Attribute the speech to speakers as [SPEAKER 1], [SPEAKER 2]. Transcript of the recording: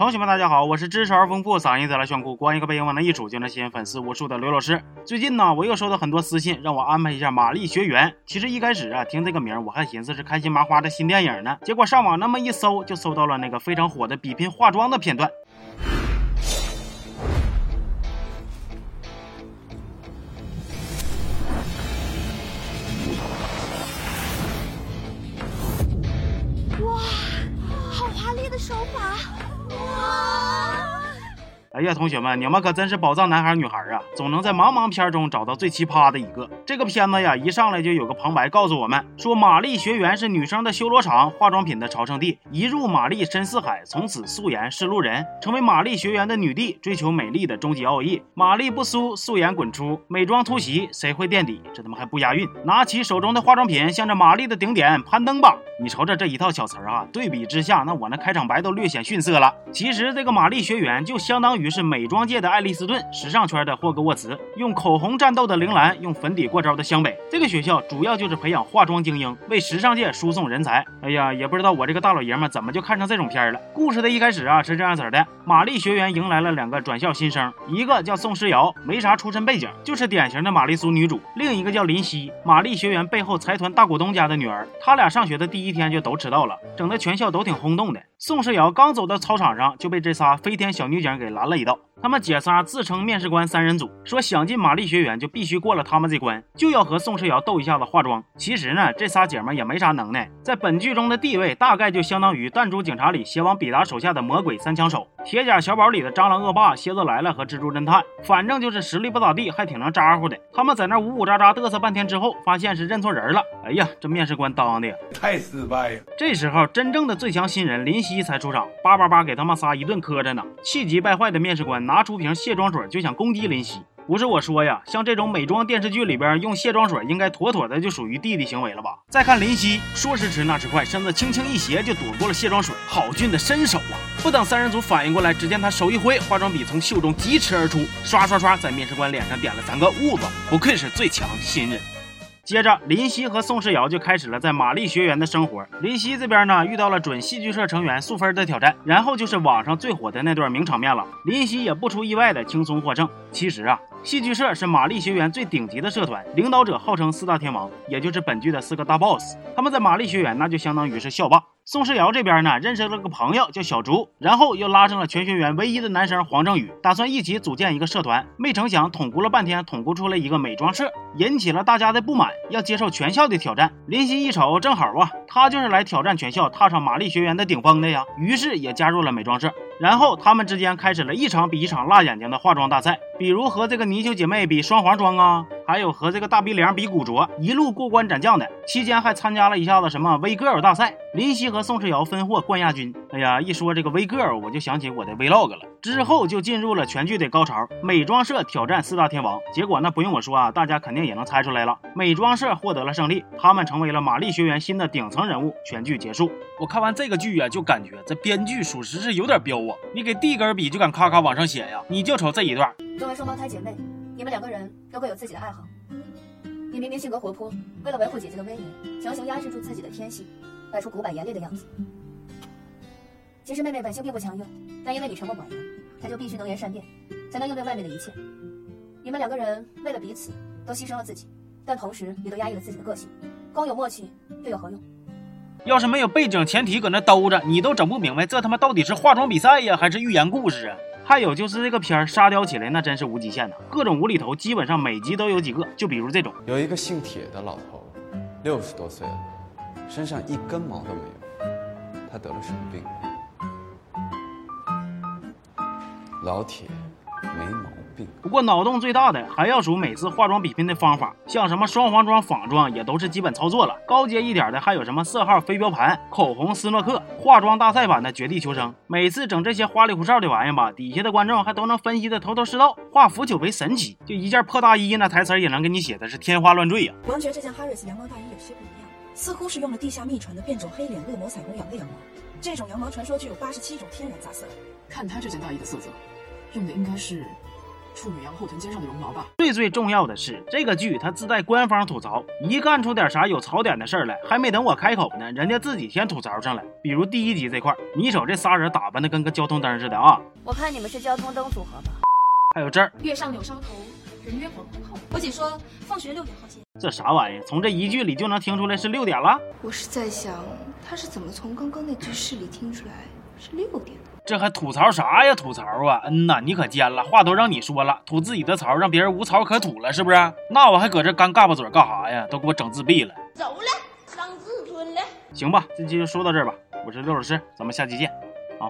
[SPEAKER 1] 同学们，大家好，我是知识而丰富、嗓音贼拉炫酷、光一个背影往那一杵就能吸引粉丝无数的刘老师。最近呢，我又收到很多私信，让我安排一下玛丽学园。其实一开始啊，听这个名我还寻思是开心麻花的新电影呢，结果上网那么一搜，就搜到了那个非常火的比拼化妆的片段。哎呀，同学们，你们可真是宝藏男孩女孩啊，总能在茫茫片中找到最奇葩的一个。这个片子呀，一上来就有个旁白告诉我们说，玛丽学园是女生的修罗场，化妆品的朝圣地。一入玛丽深似海，从此素颜是路人，成为玛丽学园的女帝，追求美丽的终极奥义。玛丽不苏，素颜滚出，美妆突袭，谁会垫底？这他妈还不押韵？拿起手中的化妆品，向着玛丽的顶点攀登吧！你瞅瞅这一套小词儿啊，对比之下，那我那开场白都略显逊色了。其实这个玛丽学园就相当于。是美妆界的爱丽斯顿，时尚圈的霍格沃茨，用口红战斗的铃兰，用粉底过招的湘北。这个学校主要就是培养化妆精英，为时尚界输送人才。哎呀，也不知道我这个大老爷们怎么就看上这种片了。故事的一开始啊，是这样子的：玛丽学园迎来了两个转校新生，一个叫宋诗瑶，没啥出身背景，就是典型的玛丽苏女主；另一个叫林夕，玛丽学园背后财团大股东家的女儿。他俩上学的第一天就都迟到了，整的全校都挺轰动的。宋世瑶刚走到操场上，就被这仨飞天小女警给拦了一道。他们姐仨自称面试官三人组，说想进玛丽学园就必须过了他们这关，就要和宋世瑶斗一下子化妆。其实呢，这仨姐们也没啥能耐，在本剧中的地位大概就相当于弹珠警察里邪王比达手下的魔鬼三枪手，铁甲小宝里的蟑螂恶霸蝎子来了和蜘蛛侦探，反正就是实力不咋地，还挺能咋呼的。他们在那呜呜喳喳嘚瑟半天之后，发现是认错人了。哎呀，这面试官当的呀，
[SPEAKER 2] 太失败了。
[SPEAKER 1] 这时候，真正的最强新人林夕才出场，叭叭叭给他们仨一顿磕碜呢。气急败坏的面试官拿出瓶卸妆。水就想攻击林夕，不是我说呀，像这种美妆电视剧里边用卸妆水，应该妥妥的就属于弟弟行为了吧？再看林夕，说时迟那时快，身子轻轻一斜就躲过了卸妆水，好俊的身手啊！不等三人组反应过来，只见他手一挥，化妆笔从袖中疾驰而出，刷刷刷在面试官脸上点了三个痦子，不愧是最强新人。接着，林夕和宋世尧就开始了在玛丽学园的生活。林夕这边呢，遇到了准戏剧社成员素芬的挑战，然后就是网上最火的那段名场面了。林夕也不出意外的轻松获胜。其实啊，戏剧社是玛丽学园最顶级的社团，领导者号称四大天王，也就是本剧的四个大 boss。他们在玛丽学园那就相当于是校霸。宋世瑶这边呢，认识了个朋友叫小竹，然后又拉上了全学员唯一的男生黄正宇，打算一起组建一个社团。没成想捅咕了半天，捅咕出了一个美妆社，引起了大家的不满，要接受全校的挑战。林夕一瞅，正好啊，他就是来挑战全校，踏上玛丽学园的顶峰的呀，于是也加入了美妆社。然后他们之间开始了一场比一场辣眼睛的化妆大赛，比如和这个泥鳅姐妹比双黄妆啊，还有和这个大鼻梁比古着，一路过关斩将的。期间还参加了一下子什么微 girl 大赛，林夕和宋世尧分获冠亚军。哎呀，一说这个微 girl，我就想起我的 Vlog 了。之后就进入了全剧的高潮，美妆社挑战四大天王。结果那不用我说啊，大家肯定也能猜出来了，美妆社获得了胜利，他们成为了玛丽学园新的顶层人物。全剧结束。我看完这个剧啊，就感觉这编剧属实是有点彪啊！你给递根笔就敢咔咔往上写呀？你就瞅这一段。
[SPEAKER 3] 作为双胞胎姐妹，你们两个人都各有自己的爱好。你明明性格活泼，为了维护姐姐的威严，强行压制住自己的天性，摆出古板严厉的样子。其实妹妹本性并不强硬，但因为你沉默寡言，她就必须能言善辩，才能应对外面的一切。你们两个人为了彼此都牺牲了自己，但同时也都压抑了自己的个性。光有默契又有何用？
[SPEAKER 1] 要是没有背景前提搁那兜着，你都整不明白这他妈到底是化妆比赛呀，还是寓言故事啊？还有就是这个片儿沙雕起来那真是无极限呐，各种无厘头基本上每集都有几个。就比如这种，
[SPEAKER 4] 有一个姓铁的老头，六十多岁了，身上一根毛都没有，他得了什么病？老铁，没毛。
[SPEAKER 1] 不过脑洞最大的还要数每次化妆比拼的方法，像什么双黄妆、仿妆也都是基本操作了。高阶一点的还有什么色号飞镖盘、口红斯诺克、化妆大赛版的绝地求生。每次整这些花里胡哨的玩意吧，底下的观众还都能分析的头头是道，化腐朽为神奇。就一件破大衣，那台词也能给你写的是天花乱坠呀。
[SPEAKER 5] 王爵这件哈瑞斯羊毛大衣有些不一样，似乎是用了地下秘传的变种黑脸恶魔彩虹羊的羊毛。这种羊毛传说具有八十七种天然杂色。
[SPEAKER 6] 看他这件大衣的色泽，用的应该是。
[SPEAKER 5] 处女羊后臀尖上的绒毛吧。
[SPEAKER 1] 最最重要的是，这个剧它自带官方吐槽，一干出点啥有槽点的事儿来，还没等我开口呢，人家自己先吐槽上了。比如第一集这块儿，你瞅这仨人打扮的跟个交通灯似的啊，
[SPEAKER 3] 我看你们是交通灯组合吧？
[SPEAKER 1] 还有这儿
[SPEAKER 2] 月上柳梢头，人约黄昏后。我姐说放学六点后见。
[SPEAKER 1] 这啥玩意儿？从这一句里就能听出来是六点了。
[SPEAKER 7] 我是在想，他是怎么从刚刚那句诗里听出来是六点的？
[SPEAKER 1] 这还吐槽啥呀？吐槽啊！嗯呐，你可尖了，话都让你说了，吐自己的槽，让别人无槽可吐了，是不是？那我还搁这干嘎巴嘴干啥呀？都给我整自闭了。
[SPEAKER 6] 走了，伤自尊了。
[SPEAKER 1] 行吧，这期就说到这儿吧。我是六老师，咱们下期见，啊。